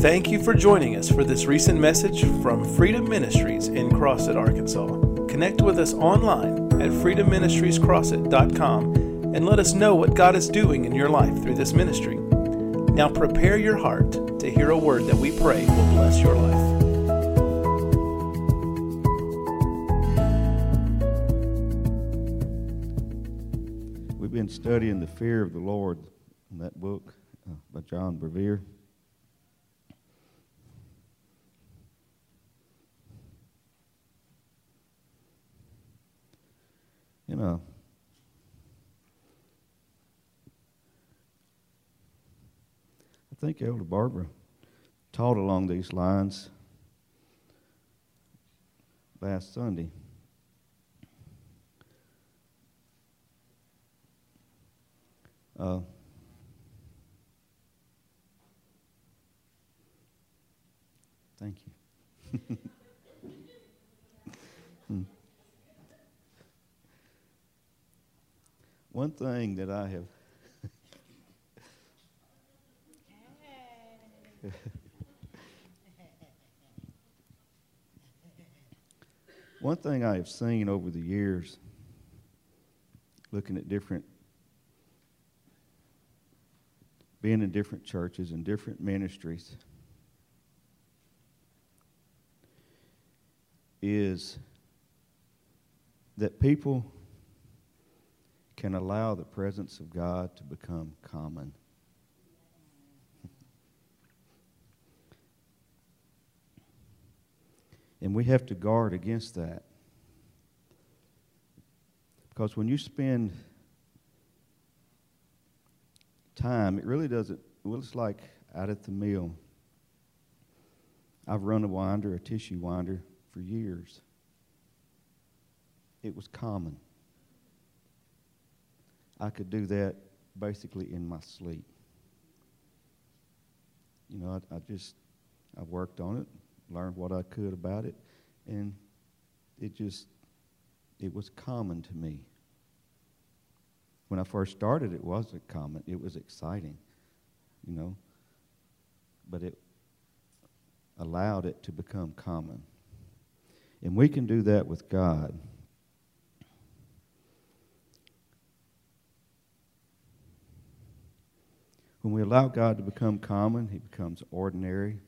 Thank you for joining us for this recent message from Freedom Ministries in Crossett, Arkansas. Connect with us online at freedomministriescrossett.com and let us know what God is doing in your life through this ministry. Now prepare your heart to hear a word that we pray will bless your life. We've been studying the fear of the Lord in that book uh, by John Bevere. You know, I think Elder Barbara taught along these lines last Sunday. Uh, thank you. One thing that I have. One thing I have seen over the years, looking at different, being in different churches and different ministries, is that people can allow the presence of God to become common. And we have to guard against that. Because when you spend time, it really doesn't, well, it's like out at the mill. I've run a winder, a tissue winder, for years. It was common. I could do that basically in my sleep. You know, I, I just, I worked on it, learned what I could about it, and it just, it was common to me. When I first started, it wasn't common. It was exciting, you know, but it allowed it to become common. And we can do that with God. When we allow God to become common, He becomes ordinary.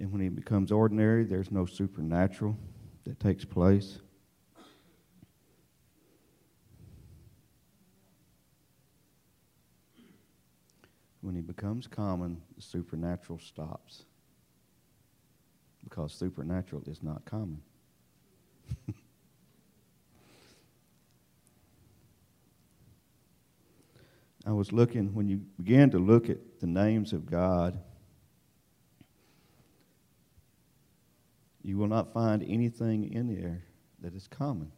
And when He becomes ordinary, there's no supernatural that takes place. When He becomes common, the supernatural stops because supernatural is not common. I was looking, when you began to look at the names of God, you will not find anything in there that is common.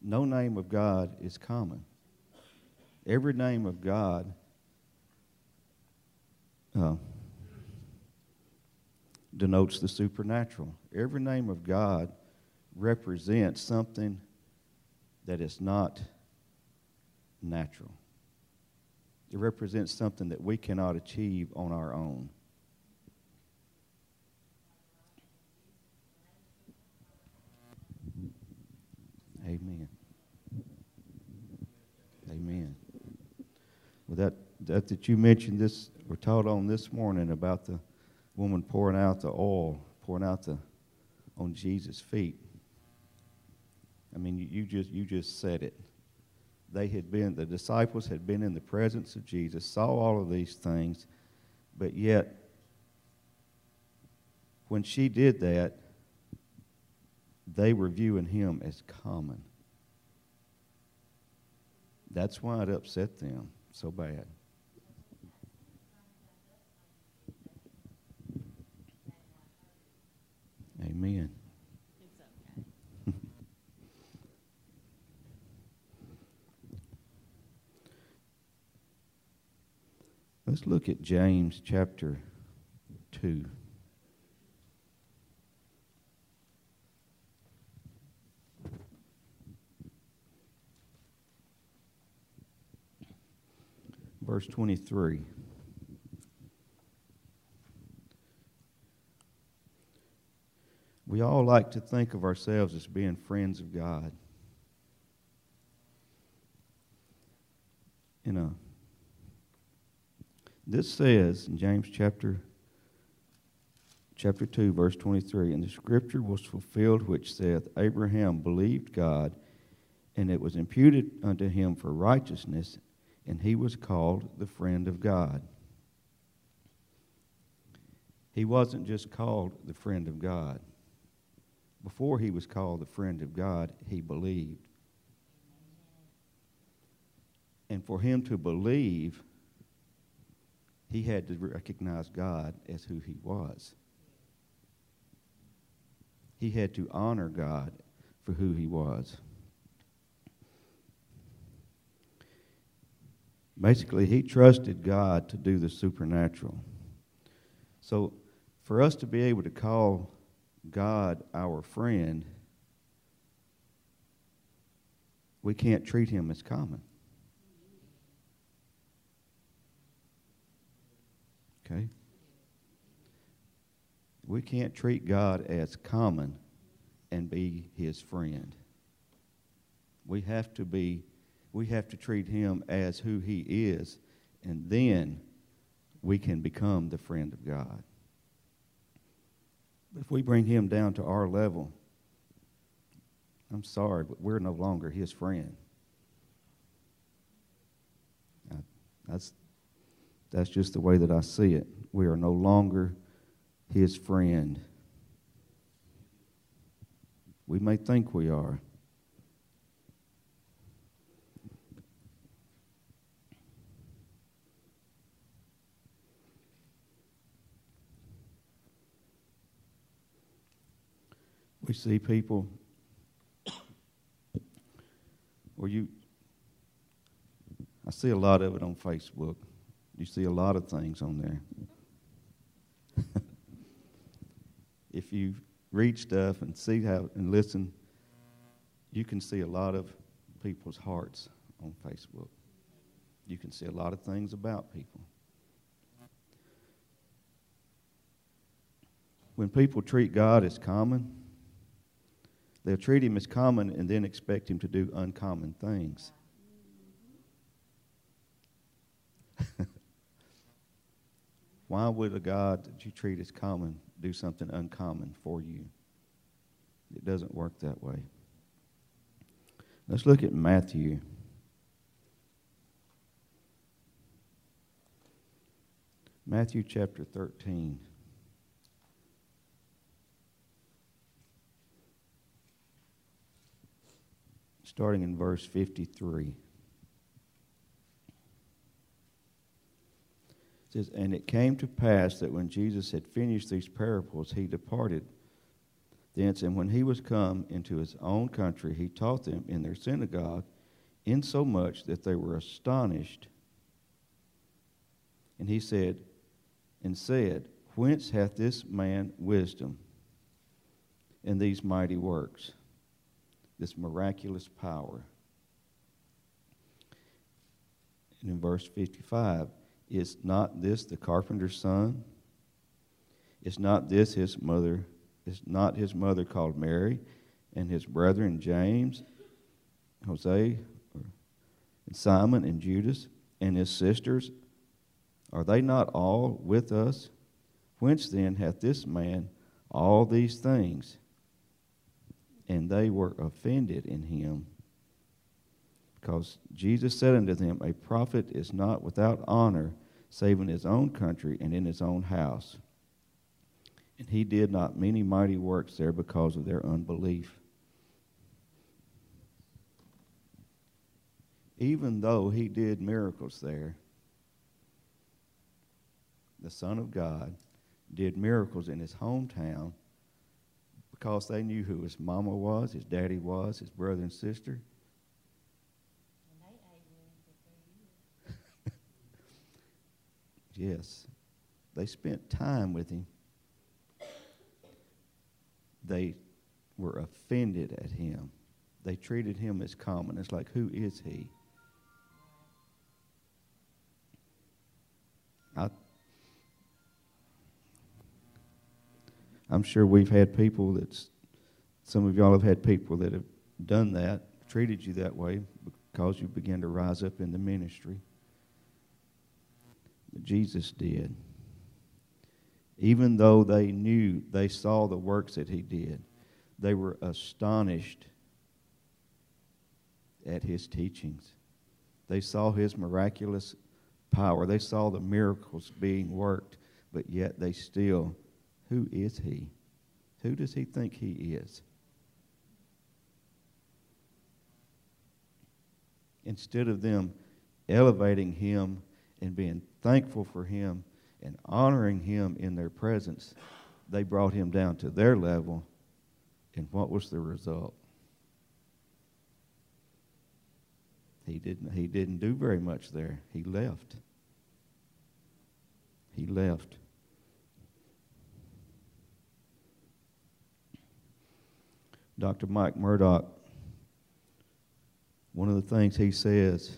No name of God is common. Every name of God uh, denotes the supernatural. Every name of God represents something that is not natural. It represents something that we cannot achieve on our own. Amen. Amen. Well, that, that that you mentioned this, we're taught on this morning about the woman pouring out the oil, pouring out the on Jesus' feet. I mean, you, you just you just said it. They had been the disciples had been in the presence of Jesus, saw all of these things, but yet when she did that, they were viewing him as common. That's why it upset them so bad. Amen. Let's look at James chapter 2. Verse 23. We all like to think of ourselves as being friends of God. In a this says in James chapter chapter 2 verse 23 and the scripture was fulfilled which saith Abraham believed God and it was imputed unto him for righteousness and he was called the friend of God. He wasn't just called the friend of God. Before he was called the friend of God, he believed. And for him to believe, he had to recognize God as who he was. He had to honor God for who he was. Basically, he trusted God to do the supernatural. So, for us to be able to call God our friend, we can't treat him as common. Okay? We can't treat God as common and be his friend. We have to be we have to treat him as who he is and then we can become the friend of God. If we bring him down to our level, I'm sorry, but we're no longer his friend. That's, that's just the way that I see it. We are no longer his friend. We may think we are. We see people where you, I see a lot of it on Facebook. You see a lot of things on there. if you read stuff and see how and listen, you can see a lot of people's hearts on Facebook. You can see a lot of things about people. When people treat God as common, They'll treat him as common and then expect him to do uncommon things. Why would a God that you treat as common do something uncommon for you? It doesn't work that way. Let's look at Matthew. Matthew chapter 13. starting in verse 53. Says, And it came to pass that when Jesus had finished these parables, he departed thence. And when he was come into his own country, he taught them in their synagogue, insomuch that they were astonished. And he said, and said, Whence hath this man wisdom and these mighty works? this miraculous power. And in verse 55, is not this the carpenter's son? Is not this his mother? Is not his mother called Mary, and his brethren James, Jose, and Simon, and Judas, and his sisters? Are they not all with us? Whence then hath this man all these things? and they were offended in him. Because Jesus said unto them, A prophet is not without honor, save in his own country and in his own house. And he did not many mighty works there because of their unbelief. Even though he did miracles there, the Son of God did miracles in his hometown because they knew who his mama was, his daddy was, his brother and sister. Yes, they spent time with him. They were offended at him. They treated him as common. It's like, who is he? I I'm sure we've had people that's, some of y'all have had people that have done that, treated you that way because you began to rise up in the ministry. But Jesus did. Even though they knew, they saw the works that he did, they were astonished at his teachings. They saw his miraculous power. They saw the miracles being worked, but yet they still, who is he? Who does he think he is? Instead of them elevating him and being thankful for him and honoring him in their presence, they brought him down to their level. And what was the result? He didn't, he didn't do very much there. He left. He left. Dr. Mike Murdock, one of the things he says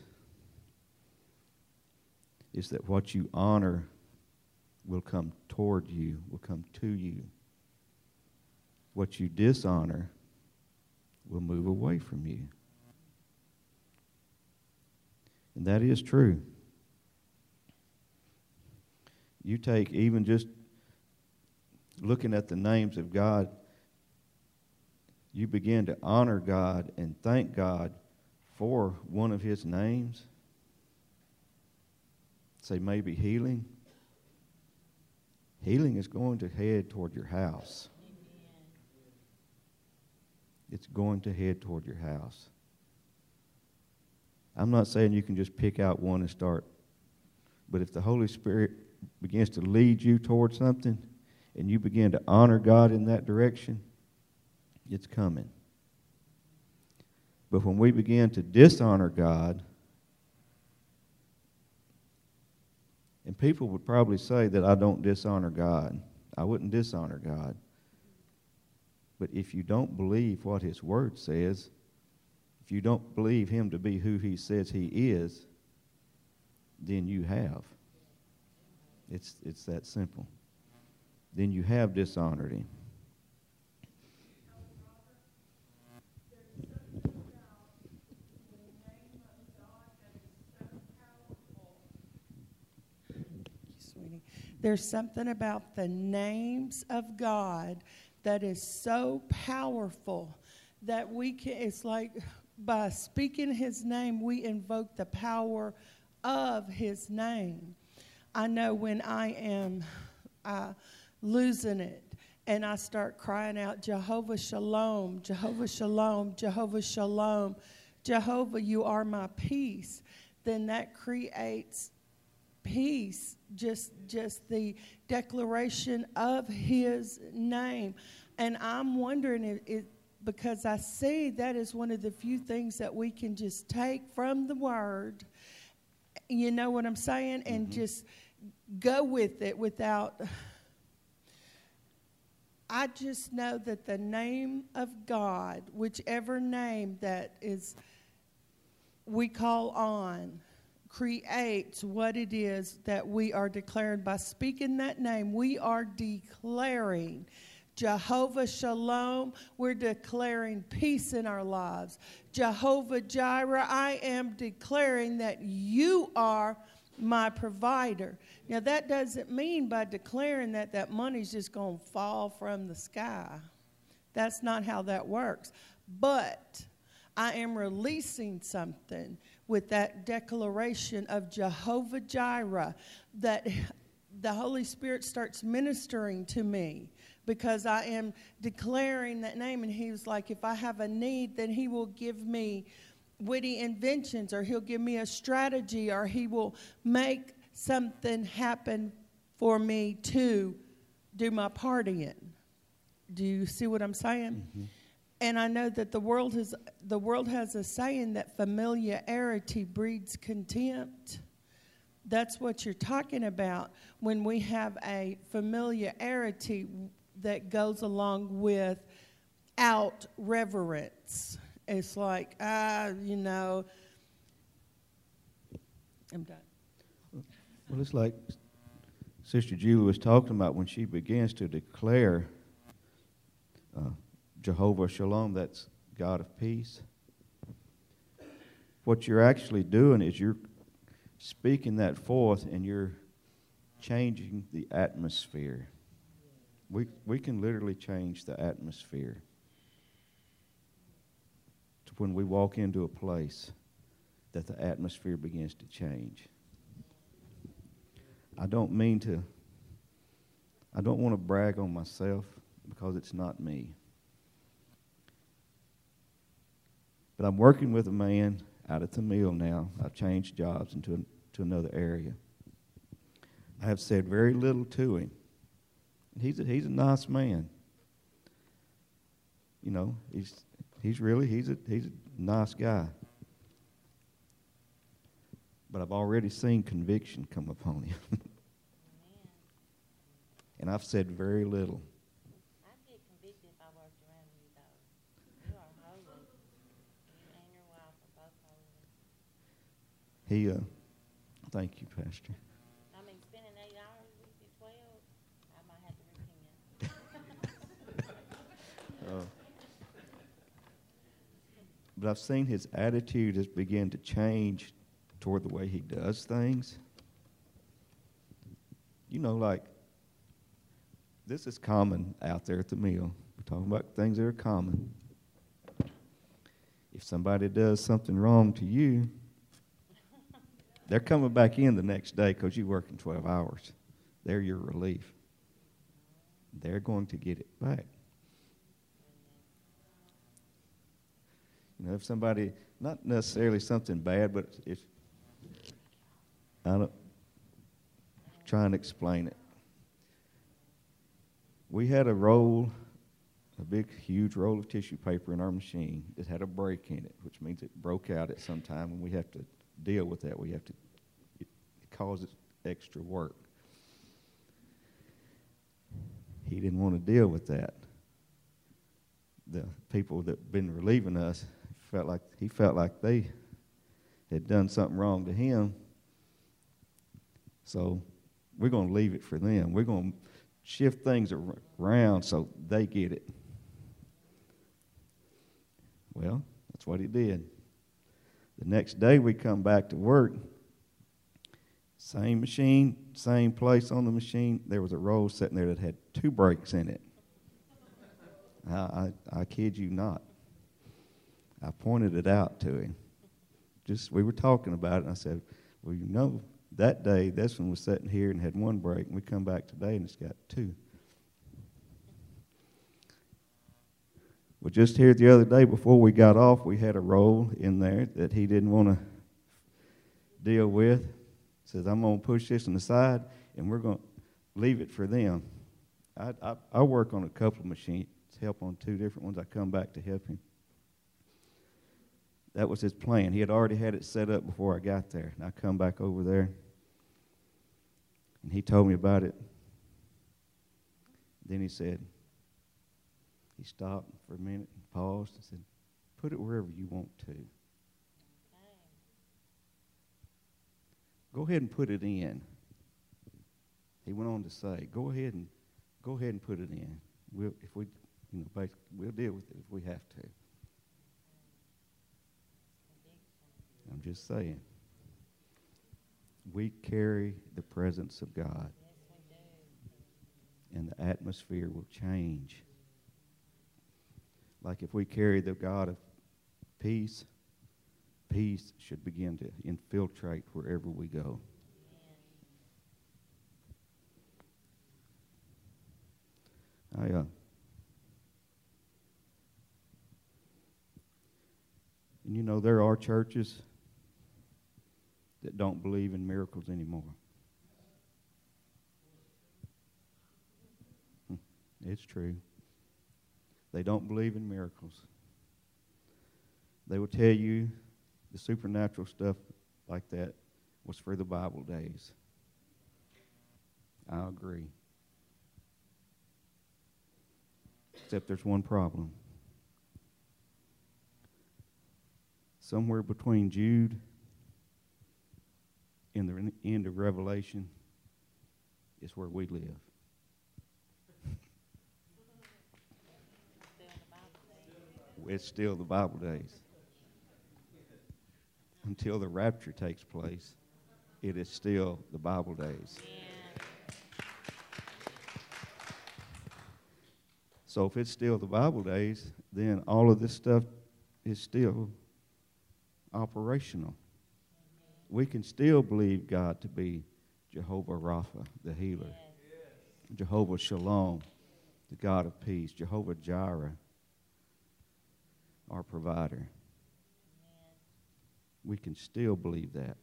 is that what you honor will come toward you, will come to you. What you dishonor will move away from you. And that is true. You take even just looking at the names of God, you begin to honor God and thank God for one of his names. Say maybe healing. Healing is going to head toward your house. It's going to head toward your house. I'm not saying you can just pick out one and start, but if the Holy Spirit begins to lead you toward something and you begin to honor God in that direction, it's coming. But when we begin to dishonor God, and people would probably say that I don't dishonor God, I wouldn't dishonor God. But if you don't believe what His Word says, if you don't believe him to be who he says he is, then you have. It's, it's that simple. Then you have dishonored him. There's something about the names of God that is so powerful that we can, it's like by speaking his name, we invoke the power of his name. I know when I am uh, losing it and I start crying out, Jehovah Shalom, Jehovah Shalom, Jehovah Shalom, Jehovah, you are my peace, then that creates peace, just, just the declaration of his name. And I'm wondering if, if because I see that is one of the few things that we can just take from the Word. You know what I'm saying? And mm-hmm. just go with it without. I just know that the name of God, whichever name that is we call on, creates what it is that we are declaring. By speaking that name, we are declaring Jehovah Shalom, we're declaring peace in our lives. Jehovah Jireh, I am declaring that you are my provider. Now, that doesn't mean by declaring that that money's just going to fall from the sky. That's not how that works. But I am releasing something with that declaration of Jehovah Jireh that the Holy Spirit starts ministering to me because I am declaring that name. And he was like, if I have a need, then he will give me witty inventions, or he'll give me a strategy, or he will make something happen for me to do my part in. Do you see what I'm saying? Mm-hmm. And I know that the world has the world has a saying that familiarity breeds contempt. That's what you're talking about when we have a familiarity that goes along with out reverence. It's like, ah, you know, I'm done. Well, it's like Sister Julie was talking about when she begins to declare uh, Jehovah Shalom, that's God of peace. What you're actually doing is you're speaking that forth and you're changing the atmosphere. We, we can literally change the atmosphere. To when we walk into a place, that the atmosphere begins to change. I don't mean to, I don't want to brag on myself because it's not me. But I'm working with a man out at the mill now. I've changed jobs into to another area. I have said very little to him. He's a, he's a nice man. You know, he's he's really he's a he's a nice guy. But I've already seen conviction come upon him. and I've said very little. He, uh, thank you, Pastor. I mean, spending eight hours with 12, I might have to repent. Uh, but I've seen his attitude has begun to change toward the way he does things. You know, like, this is common out there at the mill. We're talking about things that are common. If somebody does something wrong to you, they're coming back in the next day because you're working 12 hours. They're your relief. They're going to get it back. You know, if somebody, not necessarily something bad, but if, I don't, try and explain it. We had a roll, a big, huge roll of tissue paper in our machine that had a break in it, which means it broke out at some time, and we have to deal with that. We have to, it, causes extra work. He didn't want to deal with that. The people that been relieving us felt like he felt like they had done something wrong to him. So we're going to leave it for them. We're going to shift things around so they get it. Well, that's what he did. The next day we come back to work. Same machine, same place on the machine. There was a roll sitting there that had two breaks in it. I, I, I kid you not. I pointed it out to him. Just we were talking about it, and I said, "Well, you know, that day this one was sitting here and had one break, and we come back today and it's got two." Well, just here the other day before we got off, we had a roll in there that he didn't want to deal with. Says, I'm going to push this on the side and we're going to leave it for them. I, I, I work on a couple of machines, help on two different ones. I come back to help him. That was his plan. He had already had it set up before I got there. And I come back over there and he told me about it. Then he said, he stopped for a minute and paused and said, Put it wherever you want to. Go ahead and put it in. He went on to say, Go ahead and go ahead and put it in. We'll, if we, you know, basically, we'll deal with it if we have to. I'm just saying. We carry the presence of God. and the atmosphere will change like if we carry the God of peace, peace should begin to infiltrate wherever we go. I, uh, and you know, there are churches that don't believe in miracles anymore. Hmm, it's true. They don't believe in miracles. They will tell you the supernatural stuff like that was for the Bible days. I agree. Except there's one problem. Somewhere between Jude and the end of Revelation is where we live. It's still the Bible days. Until the rapture takes place, it is still the Bible days. So if it's still the Bible days, then all of this stuff is still operational. We can still believe God to be Jehovah Rapha, the healer, Jehovah Shalom, the God of peace, Jehovah Jireh, our provider. We can still believe that.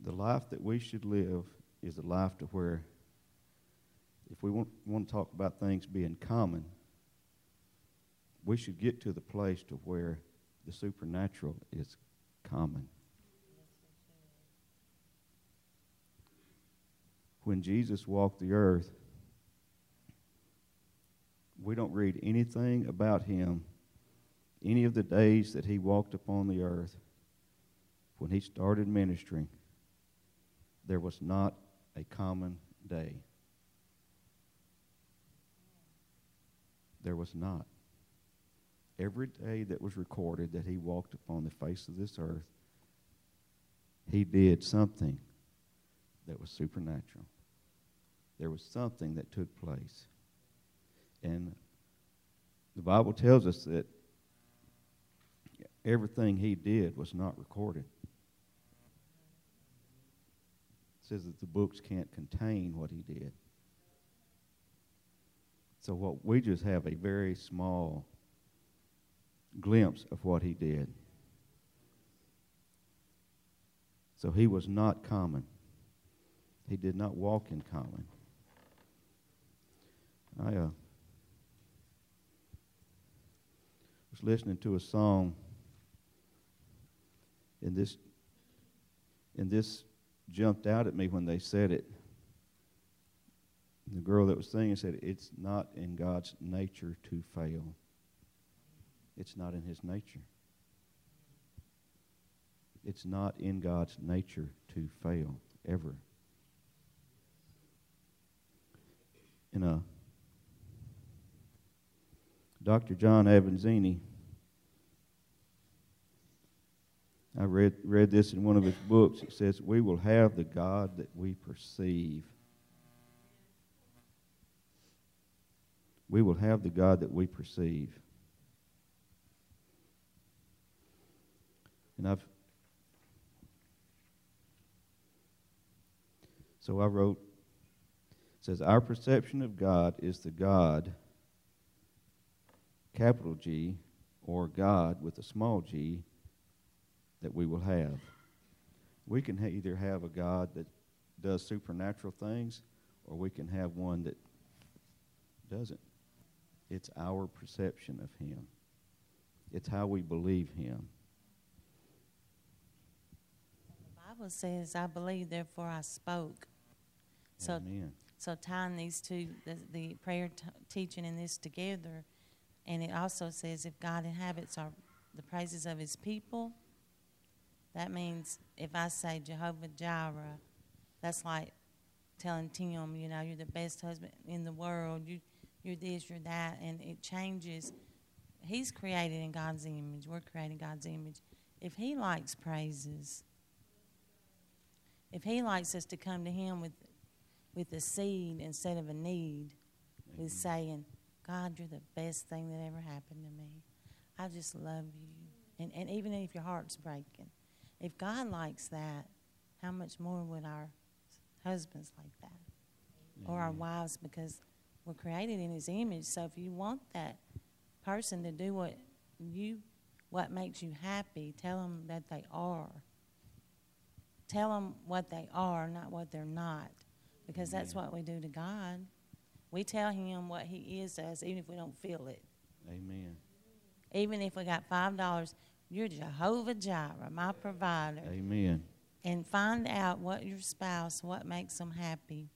The life that we should live is a life to where, if we want, want to talk about things being common, we should get to the place to where the supernatural is common. When Jesus walked the earth, we don't read anything about him any of the days that he walked upon the earth. When he started ministering there was not a common day. There was not. Every day that was recorded that he walked upon the face of this earth he did something that was supernatural there was something that took place and the Bible tells us that everything he did was not recorded. It says that the books can't contain what he did. So what we just have a very small glimpse of what he did. So he was not common. He did not walk in common. I uh, was listening to a song, and this and this jumped out at me when they said it. The girl that was singing said, "It's not in God's nature to fail. It's not in His nature. It's not in God's nature to fail ever." In a Dr. John Avanzini. I read, read this in one of his books. It says, We will have the God that we perceive. We will have the God that we perceive. And I've so I wrote says our perception of God is the God capital G or God with a small g that we will have. We can ha- either have a God that does supernatural things or we can have one that doesn't. It's our perception of Him, it's how we believe Him. The Bible says, I believe, therefore I spoke. So, Amen. so tying these two, the, the prayer t- teaching and this together, and it also says, if God inhabits our, the praises of his people, that means if I say Jehovah Jireh, that's like telling Tim, you know, you're the best husband in the world. You, you're this, you're that, and it changes. He's created in God's image. We're creating God's image. If He likes praises, if He likes us to come to Him with, with a seed instead of a need, with saying, God, you're the best thing that ever happened to me. I just love you. And, and even if your heart's breaking, if God likes that, how much more would our husbands like that? Or our wives, because we're created in His image. So if you want that person to do what you, what makes you happy, tell them that they are. Tell them what they are, not what they're not, because that's what we do to God. We tell Him what He is to us, even if we don't feel it. Amen. Even if we got five dollars, you're Jehovah Jireh, my provider Amen. and find out what your spouse, what makes them happy.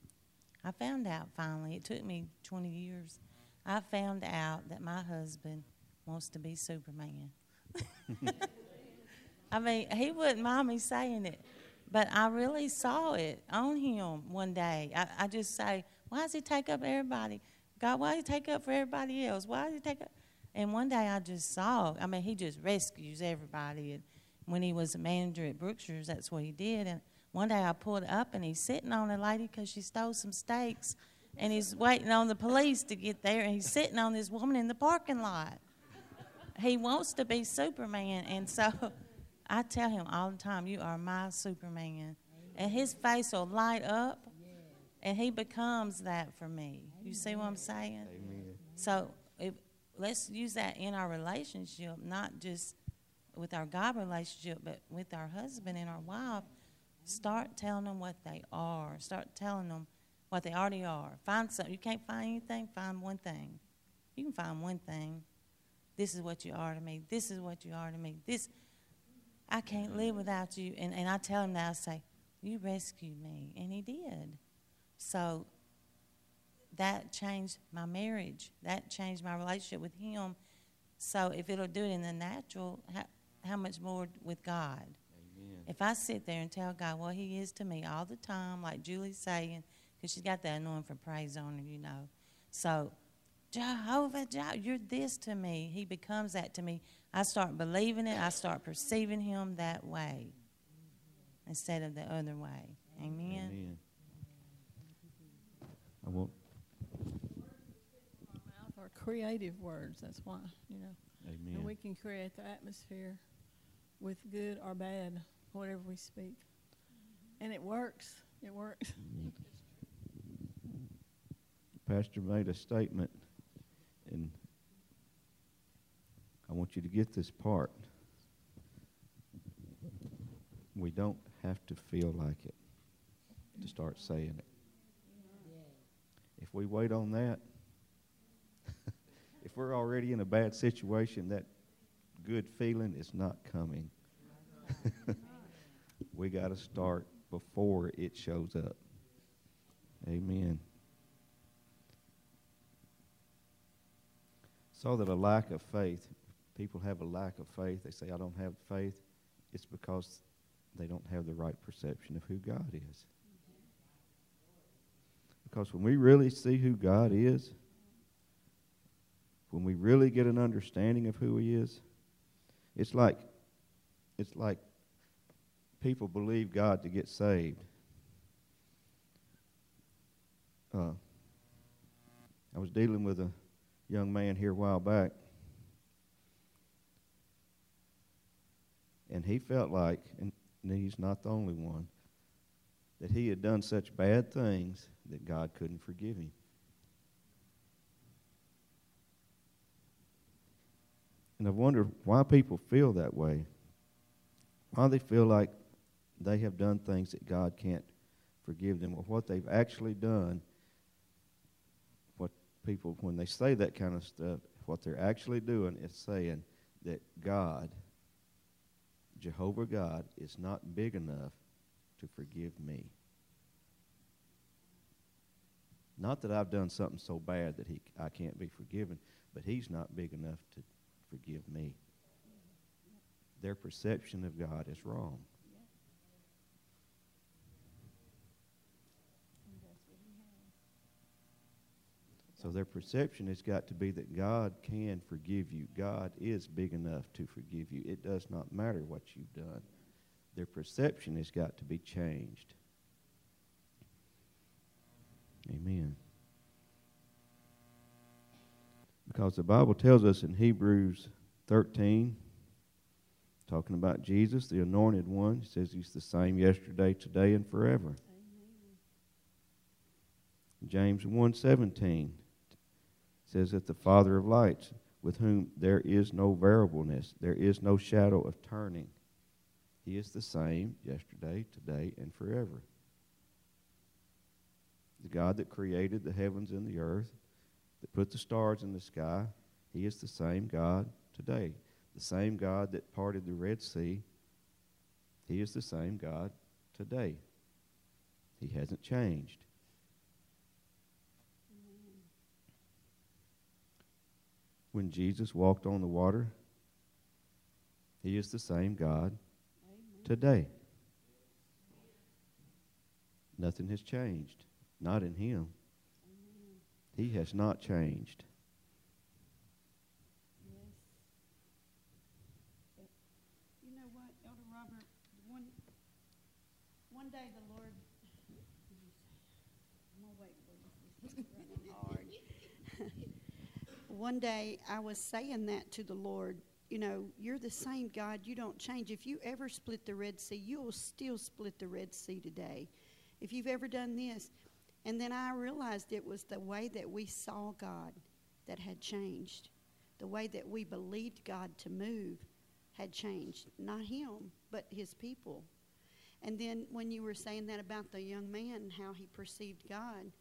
I found out finally. It took me 20 years. I found out that my husband wants to be Superman. I mean, he wouldn't mind me saying it, But I really saw it on him one day. I, I just say, why does he take up everybody? God, why does he take up for everybody else? Why does he take up? And one day I just saw, I mean, he just rescues everybody. And when he was a manager at Brookshire's, that's what he did. And one day I pulled up and he's sitting on a lady because she stole some steaks. And he's waiting on the police to get there. And he's sitting on this woman in the parking lot. He wants to be Superman. And so I tell him all the time, You are my Superman. And his face will light up, and he becomes that for me. You see what I'm saying? Amen. So if, let's use that in our relationship, not just with our God relationship, but with our husband and our wife. Start telling them what they are. Start telling them what they already are. Find something. You can't find anything, find one thing. You can find one thing. This is what you are to me. This is what you are to me. This I can't live without you. And, and I tell him that, I say, You rescued me. And he did. So that changed my marriage. That changed my relationship with him. So if it'll do it in the natural, how, how much more with God? Amen. If I sit there and tell God what He is to me all the time, like Julie's saying, because she's got that anointing for praise on her, you know. So, Jehovah, Jehovah, you're this to me. He becomes that to me. I start believing it. I start perceiving Him that way mm-hmm. instead of the other way. Amen. Amen. I want. mouth are creative words. That's why, you know. Amen. And we can create the atmosphere with good or bad, whatever we speak. And it works. It works. Pastor made a statement, and I want you to get this part. We don't have to feel like it to start saying it. If we wait on that, if we're already in a bad situation, that good feeling is not coming. we got to start before it shows up. Amen. So that a lack of faith, people have a lack of faith. They say, I don't have faith. It's because they don't have the right perception of who God is. Because when we really see who God is, when we really get an understanding of who He is, it's like it's like people believe God to get saved. Uh, I was dealing with a young man here a while back, and he felt like, and he's not the only one, that he had done such bad things that God couldn't forgive him. And I wonder why people feel that way. Why they feel like they have done things that God can't forgive them, or what they've actually done. What people, when they say that kind of stuff, what they're actually doing is saying that God, Jehovah God, is not big enough to forgive me. Not that I've done something so bad that he, I can't be forgiven, but He's not big enough to forgive me. Their perception of God is wrong. So their perception has got to be that God can forgive you. God is big enough to forgive you. It does not matter what you've done. Their perception has got to be changed. Amen. Because the Bible tells us in Hebrews 13, talking about Jesus, the anointed one, it says he's the same yesterday, today, and forever. James 1:17 says that the Father of lights, with whom there is no variableness, there is no shadow of turning. He is the same yesterday, today, and forever. The God that created the heavens and the earth, that put the stars in the sky, He is the same God today. The same God that parted the Red Sea, He is the same God today. He hasn't changed. When Jesus walked on the water, He is the same God today. Nothing has changed. Not in him. He has not changed. You know what, Elder Robert, one, one day the Lord. One day I was saying that to the Lord, you know, you're the same God, you don't change. If you ever split the Red Sea, you'll still split the Red Sea today. If you've ever done this. And then I realized it was the way that we saw God that had changed. The way that we believed God to move had changed. Not him, but his people. And then when you were saying that about the young man, how he perceived God,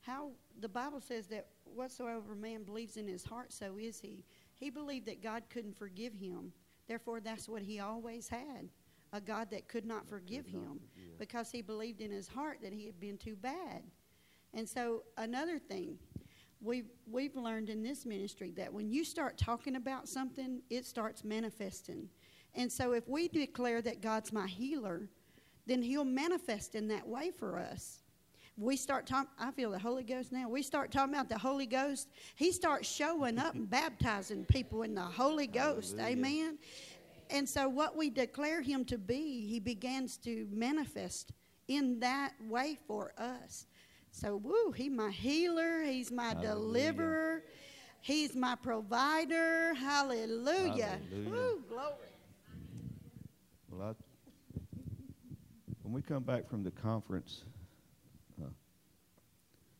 how the Bible says that whatsoever man believes in his heart, so is he. He believed that God couldn't forgive him. Therefore, that's what he always had a God that could not forgive him because he believed in his heart that he had been too bad. And so, another thing, we've, we've learned in this ministry that when you start talking about something, it starts manifesting. And so, if we declare that God's my healer, then He'll manifest in that way for us. We start talking, I feel the Holy Ghost now. We start talking about the Holy Ghost. He starts showing up and baptizing people in the Holy Ghost. Hallelujah. Amen. And so, what we declare Him to be, He begins to manifest in that way for us. So, woo, He my healer, He's my Hallelujah. deliverer, He's my provider. Hallelujah. Hallelujah. Woo, glory. Well, I, when we come back from the conference, uh,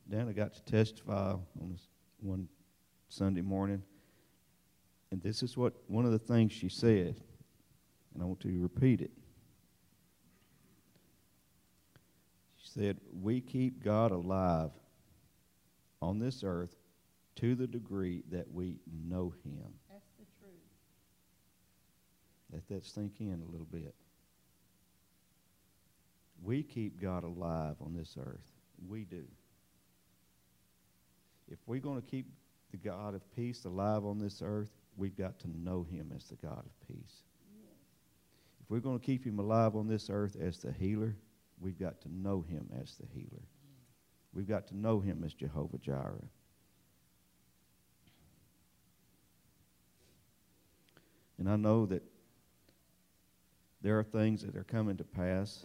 Dana got to testify on this one Sunday morning, and this is what one of the things she said, and I want to repeat it. Said, "We keep God alive on this earth to the degree that we know Him." That's the truth. Let that sink in a little bit. We keep God alive on this earth. We do. If we're going to keep the God of peace alive on this earth, we've got to know him as the God of peace. If we're going to keep him alive on this earth as the healer, we've got to know him as the healer. We've got to know him as Jehovah Jireh. And I know that there are things that are coming to pass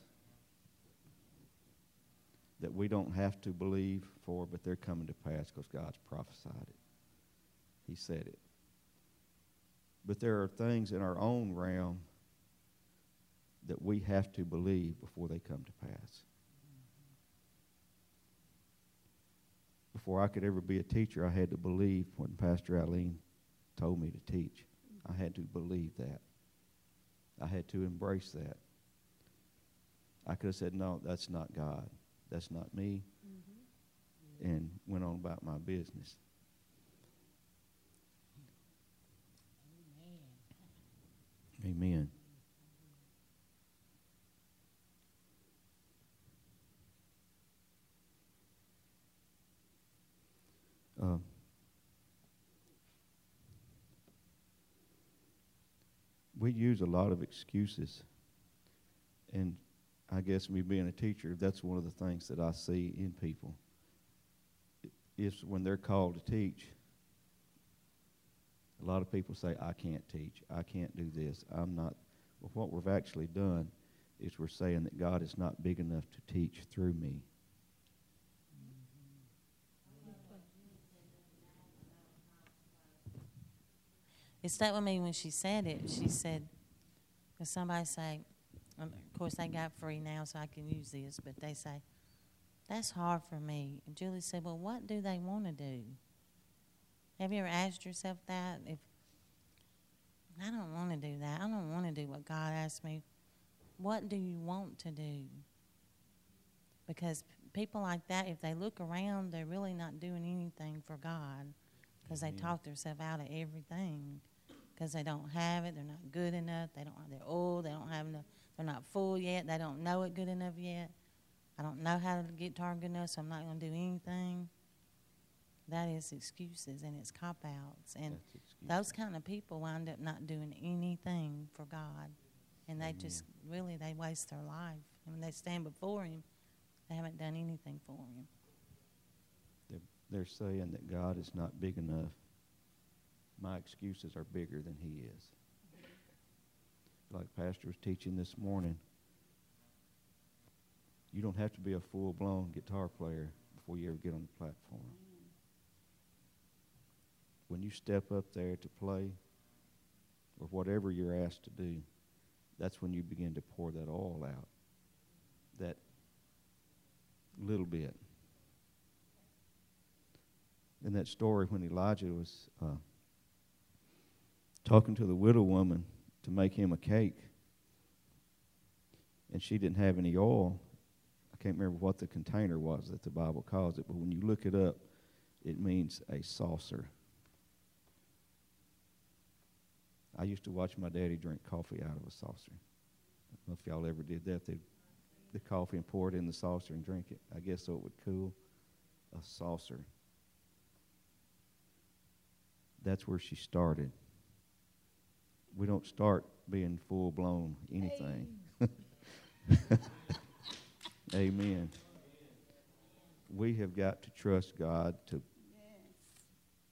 that we don't have to believe for, but they're coming to pass because God's prophesied it. He said it. But there are things in our own realm that we have to believe before they come to pass. Before I could ever be a teacher, I had to believe when Pastor Eileen told me to teach. I had to believe that. I had to embrace that. I could have said, no, that's not God. That's not me. And went on about my business. Amen. Um, we use a lot of excuses. And I guess me being a teacher, that's one of the things that I see in people. Is when they're called to teach, a lot of people say, I can't teach. I can't do this. I'm not. Well, what we've actually done is we're saying that God is not big enough to teach through me. It's that with me when she said it. She said, because somebody say, um, of course they got free now, so I can use this, but they say, that's hard for me. And Julie said, well, what do they want to do? Have you ever asked yourself that? If I don't want to do that, I don't want to do what God asked me. What do you want to do? Because people like that, if they look around, they're really not doing anything for God because they talk themselves out of everything because they don't have it. They're not good enough. They don't. They're old. They don't have enough. They're not full yet. They don't know it good enough yet. I don't know how to get guitar good enough, so I'm not going to do anything. That is excuses and it's cop outs, and those kind of people wind up not doing anything for God, and they Amen. just really they waste their life. And when they stand before Him, They haven't done anything for him. They're, they're saying that God is not big enough. My excuses are bigger than He is. Like Pastor was teaching this morning, you don't have to be a full blown guitar player before you ever get on the platform. When you step up there to play, or whatever you're asked to do, that's when you begin to pour that all out. That little bit. In that story, when Elijah was uh, talking to the widow woman to make him a cake, and she didn't have any oil, I can't remember what the container was that the Bible calls it, but when you look it up, it means a saucer. I used to watch my daddy drink coffee out of a saucer. I don't know if y'all ever did that. They'd the coffee and pour it in the saucer and drink it. I guess so it would cool. A saucer. That's where she started. We don't start being full blown anything. Amen. We have got to trust God to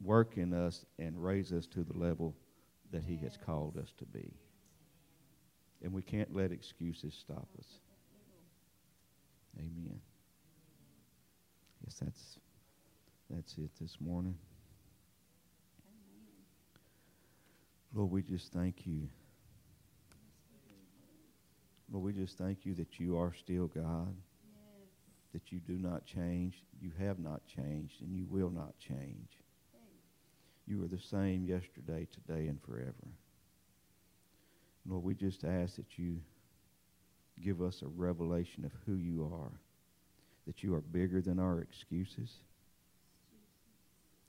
work in us and raise us to the level that He has called us to be. And we can't let excuses stop us. Amen. Yes, that's that's it this morning. Lord, we just thank you. Lord, we just thank you that you are still God, yes. that you do not change, you have not changed, and you will not change. You are the same yesterday, today, and forever. Lord, we just ask that you give us a revelation of who you are, that you are bigger than our excuses,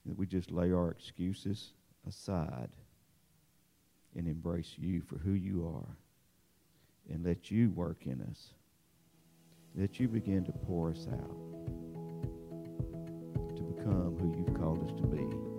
that we just lay our excuses aside and embrace you for who you are and let you work in us. That you begin to pour us out to become who you've called us to be.